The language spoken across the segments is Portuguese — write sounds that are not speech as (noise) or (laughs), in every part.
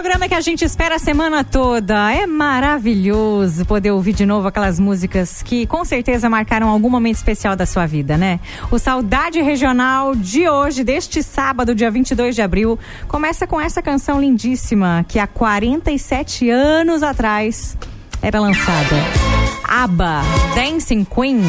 programa que a gente espera a semana toda. É maravilhoso poder ouvir de novo aquelas músicas que com certeza marcaram algum momento especial da sua vida, né? O Saudade Regional de hoje, deste sábado, dia 22 de abril, começa com essa canção lindíssima que há 47 anos atrás era lançada. ABBA, Dancing Queen.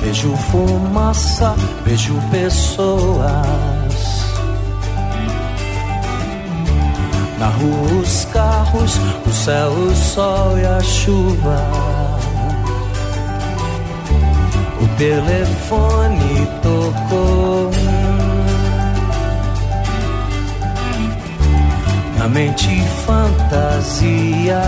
Vejo fumaça, vejo pessoas. Na rua os carros, o céu, o sol e a chuva. O telefone tocou. Na mente fantasia.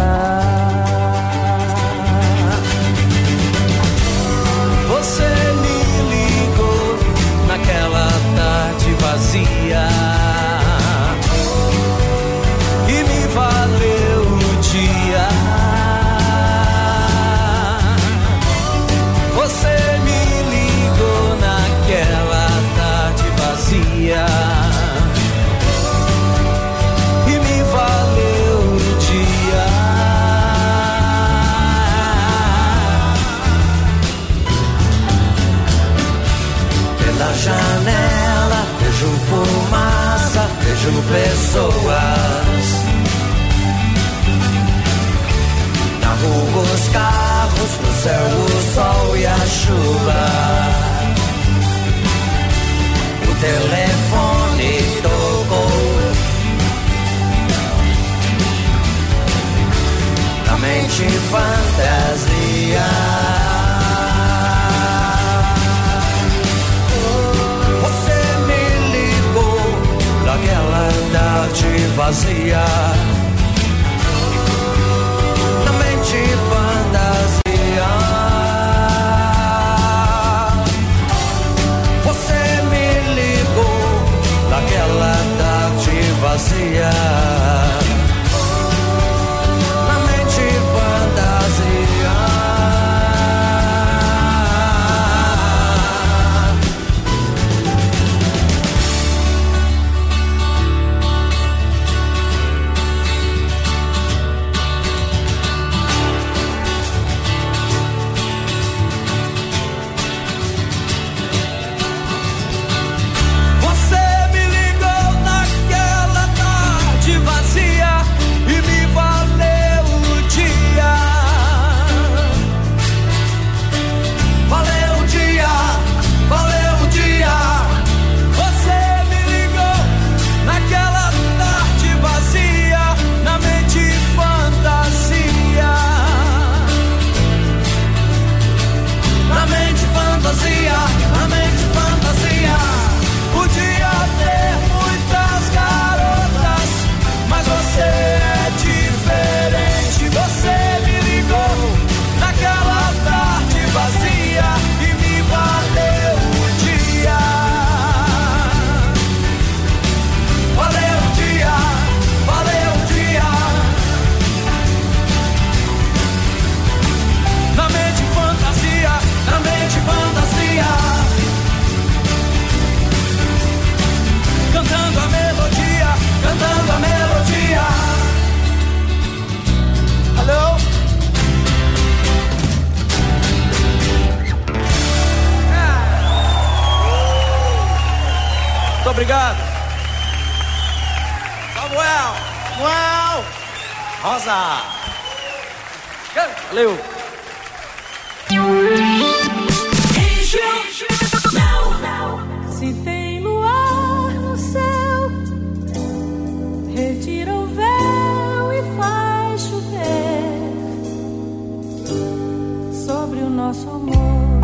Vejo pessoas na rua, os carros, no céu, o sol e a chuva. O telefone tocou. Na mente fantasia. Tarde vazia. Mente fantasia. Você me ligou naquela tarde vazia. Nosso amor.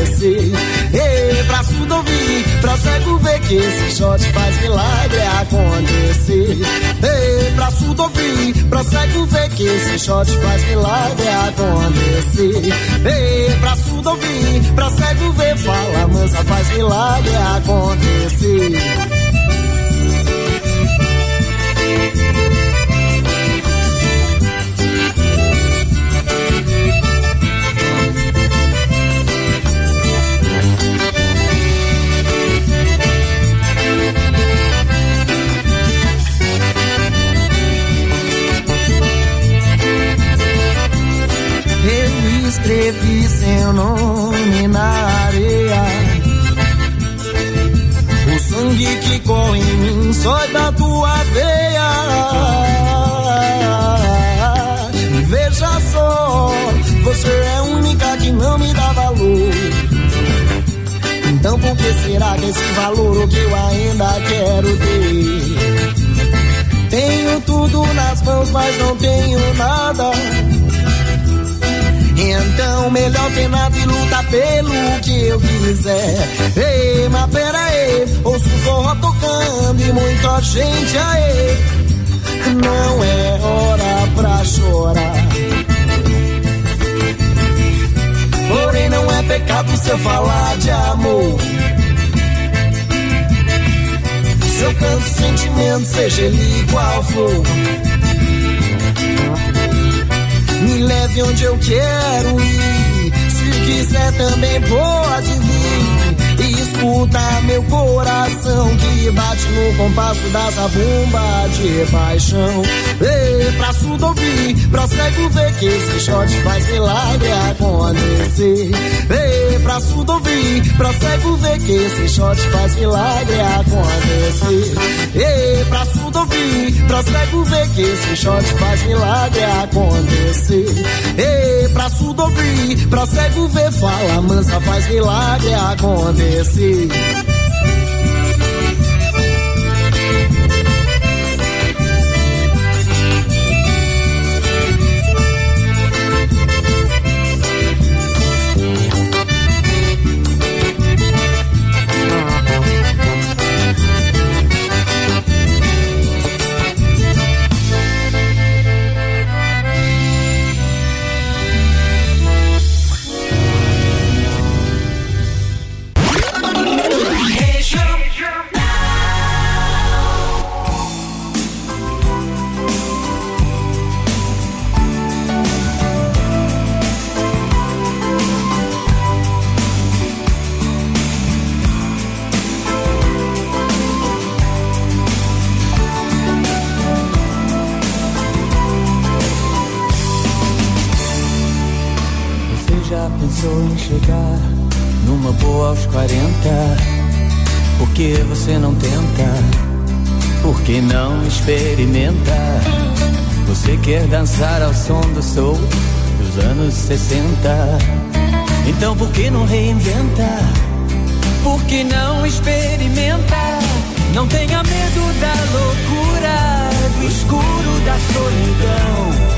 Acontecer. Ei, pra surdo ouvir, pra cego ver que esse shot faz milagre acontecer. Ei, pra surdo ouvir, pra cego ver que esse shot faz milagre acontecer. Ei, pra surdo ouvir, pra cego ver, fala mansa, faz milagre acontecer. Escrevi seu nome na areia. O sangue que corre em mim só da tua veia. Veja só, você é a única que não me dá valor. Então por que será que esse valor o que eu ainda quero ter? Tenho tudo nas mãos, mas não tenho nada. Então melhor ter nada e lutar pelo que eu quiser. Ei, mas pera aí, ouço forró tocando e muita gente aí. Não é hora pra chorar. Porém não é pecado se eu falar de amor. Se eu canto sentimento, seja ele qual for. Onde eu quero ir. Se quiser também pode vir. Escuta meu coração que bate no compasso da zabumba de paixão. Ei, pra surdo ouvir, pra cego ver que esse shot faz milagre acontecer. Ei, pra surdo ouvir, pra cego ver que esse shot faz milagre acontecer. Ei, pra surdo ouvir, pra cego ver que esse shot faz milagre acontecer. Ei, pra surdo ouvir, pra cego ver, fala mansa, faz milagre acontecer. Você anos 60? Então por que não reinventa? Por que não experimenta? Não tenha medo da loucura, do escuro, da solidão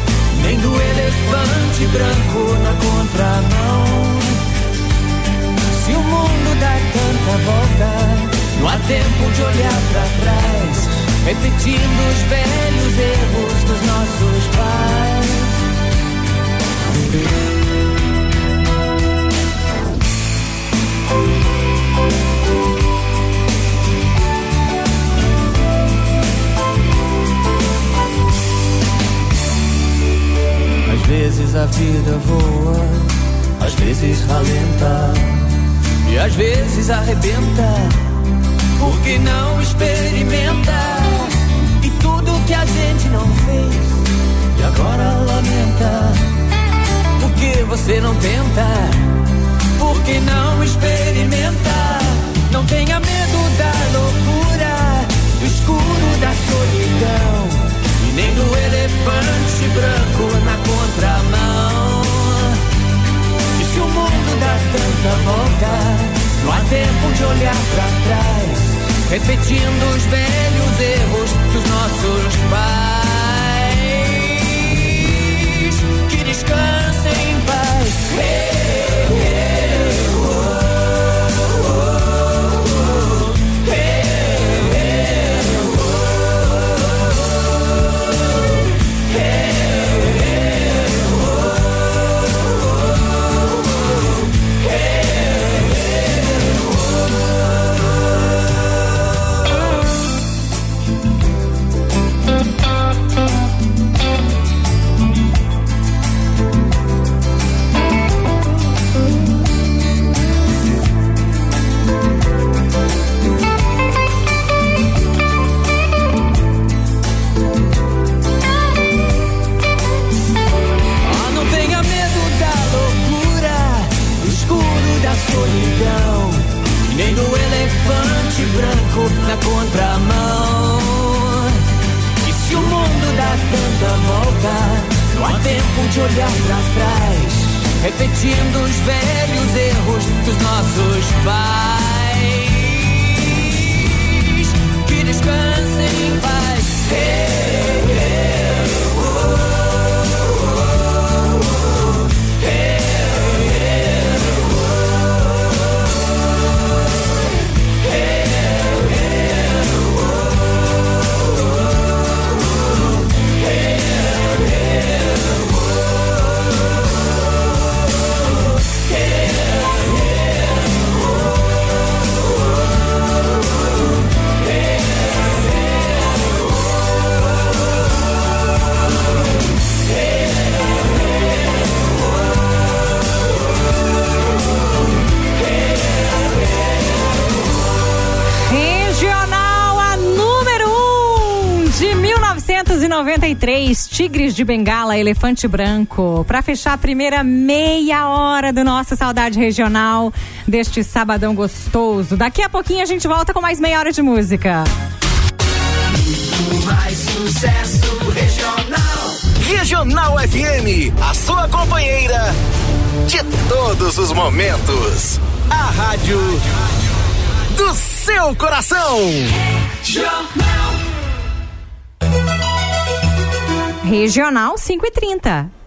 nem do elefante branco na contramão. Se o mundo dá tanta volta, não há tempo de olhar para trás, repetindo os velhos erros dos nossos pais. Às vezes a vida voa, às vezes ralenta e às vezes arrebenta. Por que não experimenta? E tudo que a gente não fez e agora lamenta que você não tenta? Por que não experimentar? Não tenha medo da loucura, do escuro da solidão. E nem do elefante branco na contramão. E se o mundo dá tanta volta, não há tempo de olhar para trás. Repetindo os velhos erros dos nossos pais. Que descansem em paz. Ah, tempo de olhar pra trás, repetindo os velhos erros dos nossos pais. Que Tigres de Bengala, Elefante Branco. Para fechar a primeira meia hora do nosso Saudade Regional deste sabadão gostoso. Daqui a pouquinho a gente volta com mais meia hora de música. Mais sucesso regional. Regional FM, a sua companheira de todos os momentos. A rádio do seu coração. Jornal. Regional 5 e 30.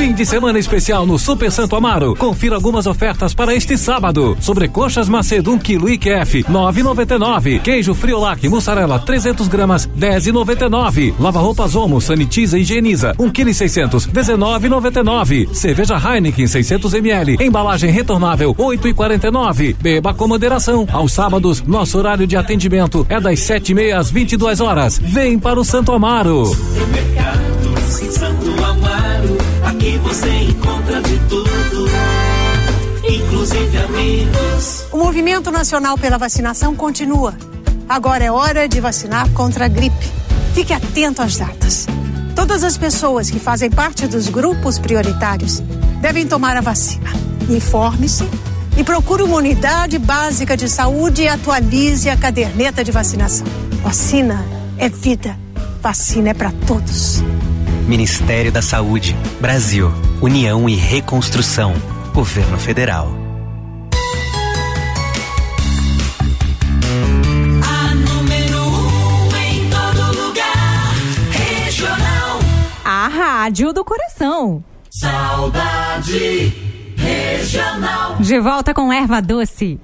Fim de semana especial no Super Santo Amaro. Confira algumas ofertas para este sábado. Sobrecoxas Macedo 1 kg IQF 9,99. Queijo Friolac mussarela 300 gramas 10,99. Lava roupas Omo sanitiza e higieniza 1 kg 600 19,99. Cerveja Heineken 600 ml. Embalagem retornável 8,49. Beba com moderação. Aos sábados nosso horário de atendimento é das 7h30 às 22 horas. Vem para o Santo Amaro. Supermercados Santo Amaro, aqui você encontra de tudo, inclusive amigos. O movimento nacional pela vacinação continua. Agora é hora de vacinar contra a gripe. Fique atento às datas. Todas as pessoas que fazem parte dos grupos prioritários devem tomar a vacina. Informe-se e procure uma unidade básica de saúde e atualize a caderneta de vacinação. Vacina é vida. Vacina é para todos. Ministério da Saúde, Brasil, União e Reconstrução, Governo Federal. A número um em todo lugar, regional. A Rádio do Coração. Saudade regional. De volta com erva doce.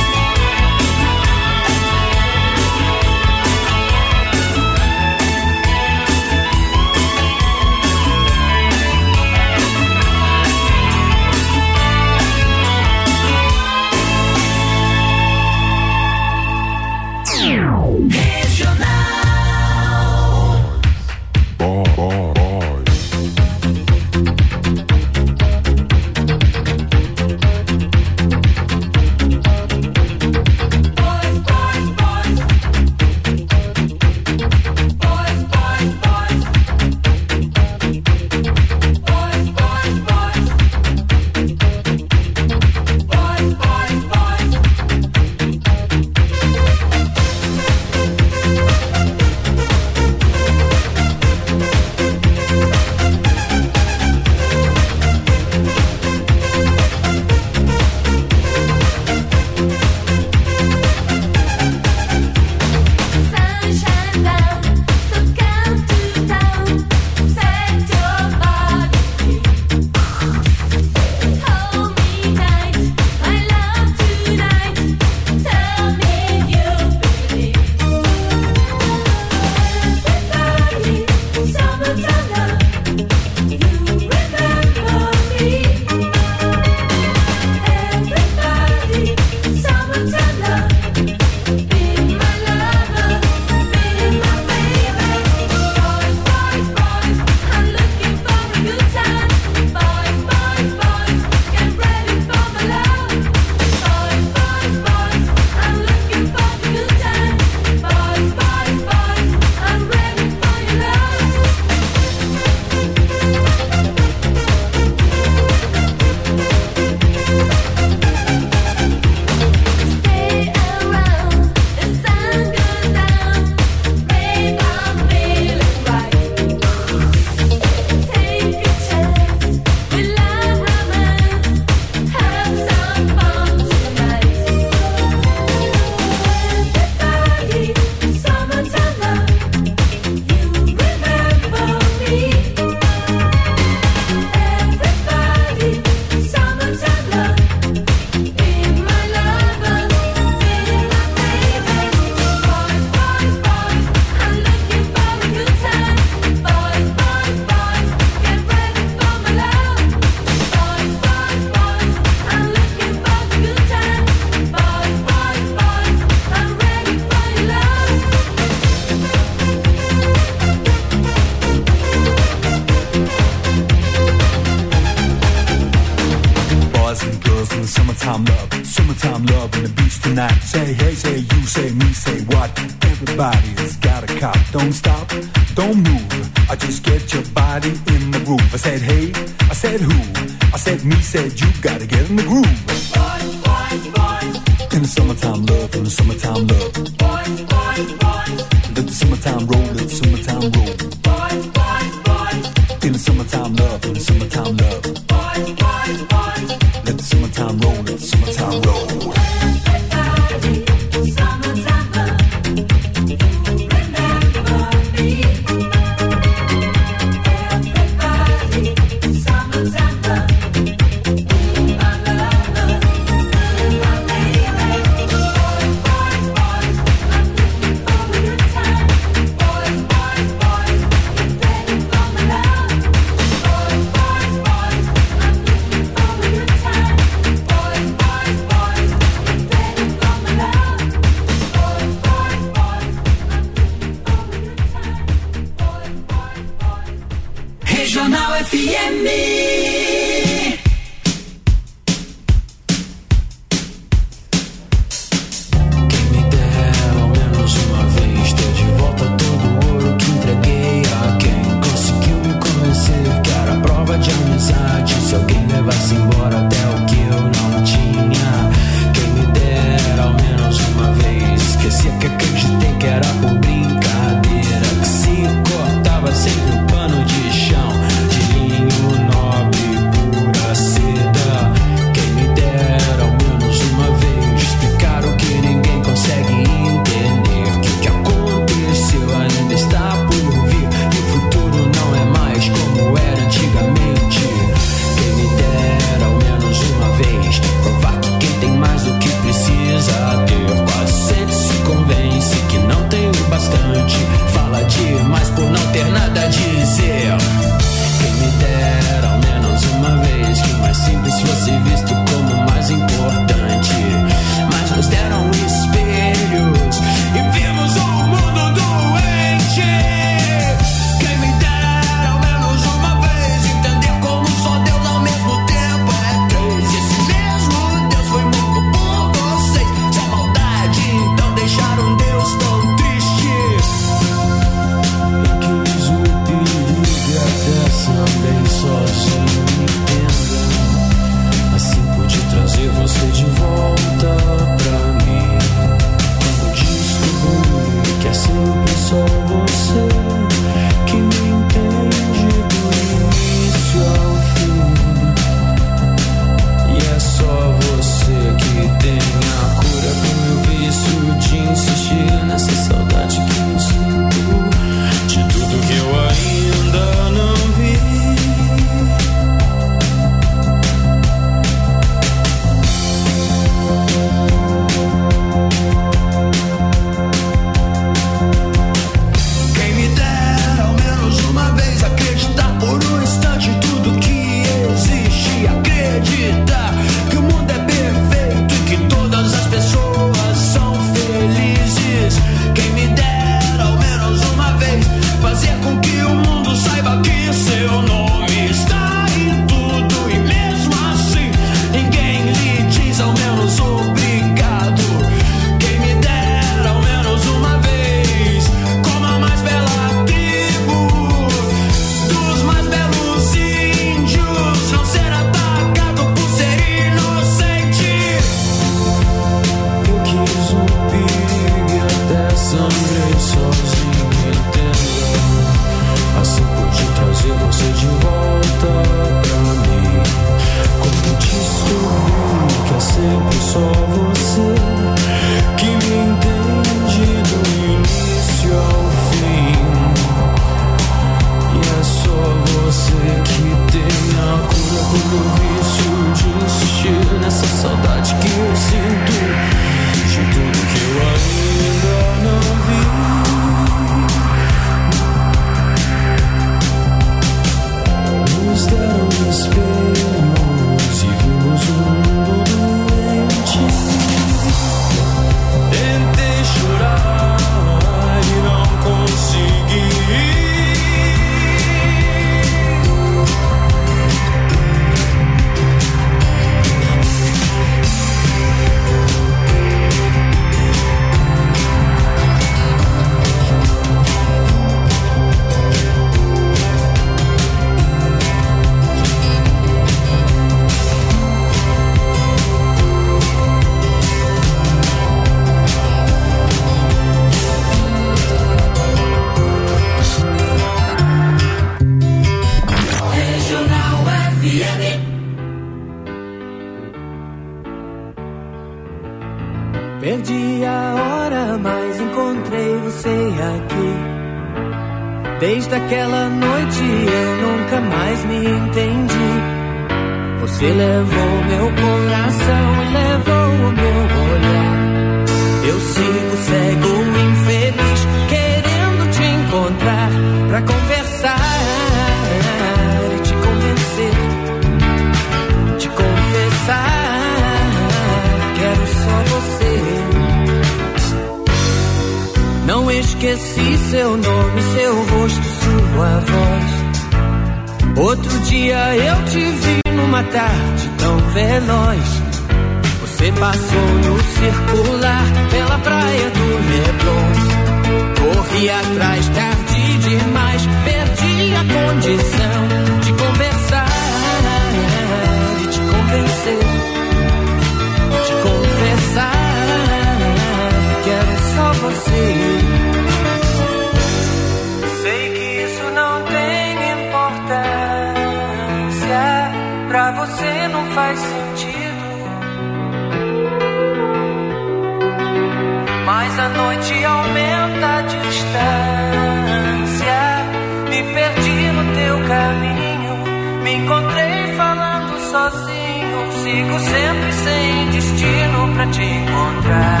Falando sozinho. Sigo sempre sem destino pra te encontrar.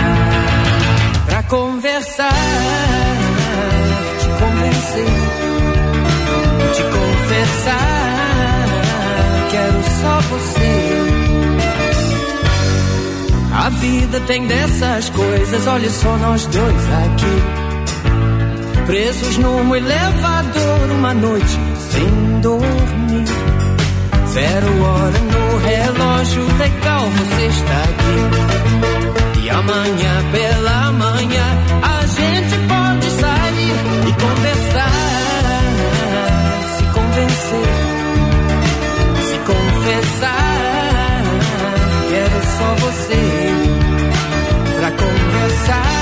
Pra conversar, te convencer, te confessar. Quero só você. A vida tem dessas coisas, olha só nós dois aqui. Presos num elevador uma noite sem dormir. Zero hora no relógio, legal você está aqui. E amanhã pela manhã a gente pode sair e conversar, se convencer, se confessar. Quero só você pra conversar,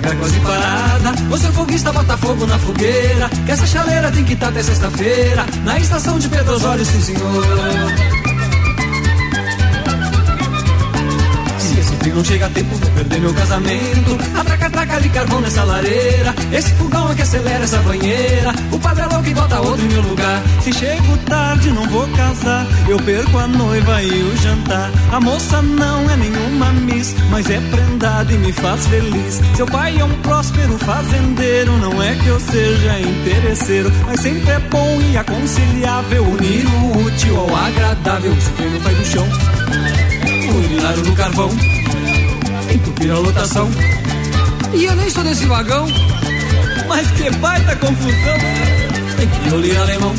devagar, quase parada. Você é foguista, bota fogo na fogueira. Que essa chaleira tem que estar até sexta-feira. Na estação de Pedrosório, sim senhor. Se não chega a tempo, vou perder meu casamento. Atraca, traca de carvão nessa lareira. Esse fogão é que acelera essa banheira. O padre é louco e bota outro em meu lugar. Se chego tarde, não vou casar. Eu perco a noiva e o jantar. A moça não é nenhuma miss, mas é prendada e me faz feliz. Seu pai é um próspero fazendeiro. Não é que eu seja interesseiro, mas sempre é bom e aconselhável unir o útil ao agradável. Se não sai do chão, urinário do carvão, entupir a lotação. E eu nem sou desse vagão. Mas que baita confusão! Tem que olir alemão.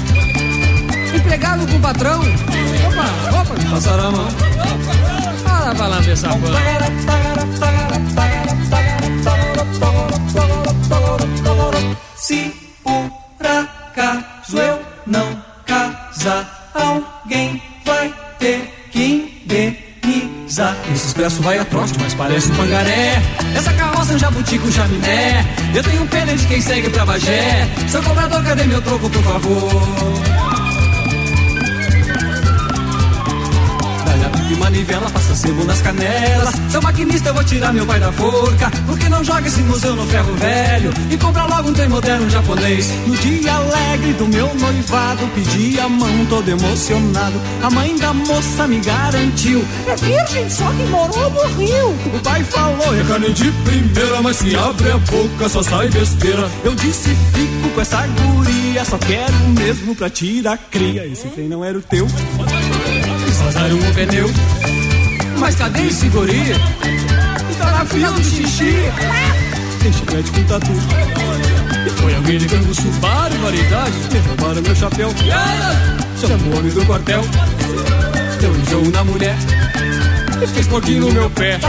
Empregado com patrão. Opa, opa, Passaram a mão. lá dessa pano. Se por expresso vai a trote, mas parece um pangaré. Essa carroça é um jabuti com chaminé. Eu tenho pena de quem segue pra Bagé. Seu cobrador, cadê meu troco, por favor? Manivela, passa sebo nas canelas. Seu maquinista, eu vou tirar meu pai da forca. Porque não joga esse museu no ferro velho e compra logo um trem moderno japonês. No dia alegre do meu noivado, pedi a mão todo emocionado. A mãe da moça me garantiu: É virgem, só que morou no Rio. O pai falou: É carne de primeira, mas se abre a boca só sai besteira. Eu disse: Fico com essa guria, só quero mesmo pra tirar cria. Esse trem não era o teu. Vazaram o pneu. Mas cadê esse guri? Tá na fila do xixi. Tem chiclete com tatu. Foi alguém de canguçu, barbaridade. Me roubaram meu chapéu. Chamou o homem do quartel. Deu enjoo na mulher. E fez porquinho no meu pé.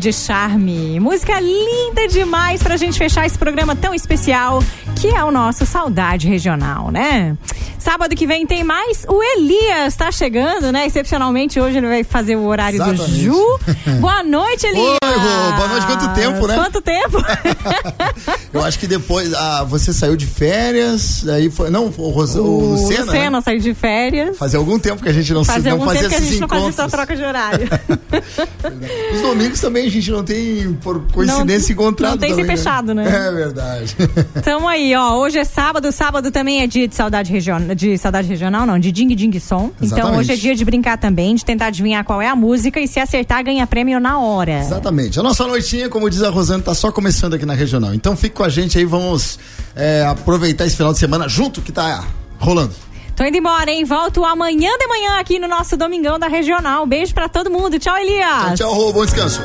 De charme. Música linda demais pra gente fechar esse programa tão especial que é o nosso Saudade Regional, né? Sábado que vem tem mais. O Elias tá chegando, né? Excepcionalmente hoje ele vai fazer o horário do Exatamente. Ju. (laughs) Boa noite, Elias. Oi, Rô. Boa noite. Quanto tempo, né? Quanto tempo? (laughs) Eu acho que depois ah, você saiu de férias, aí foi. Não, o, Ros, o, o Lucena. né? Lucena saiu de férias. Fazia algum tempo que a gente não, se, Fazia não algum fazia tempo que a gente não fazia encontros. essa troca de horário. (laughs) Os domingos também a gente não tem, por coincidência, Não- encontrado. não tem se também, fechado, né? É verdade. Tamo aí, ó. Hoje é sábado, sábado também é dia de saudade regional, de saudade regional, não, de ding ding som. Então Exatamente. hoje é dia de brincar também, de tentar adivinhar qual é a música e se acertar ganha prêmio na hora. Exatamente. A nossa noitinha, como diz a Rosana, tá só começando aqui na regional. Então fique com a gente aí, vamos é, aproveitar esse final de semana junto que tá rolando. Tô indo embora, hein? Volto amanhã de manhã aqui no nosso Domingão da Regional. Beijo pra todo mundo. Tchau, Elias. Tchau, Rô, bom descanso.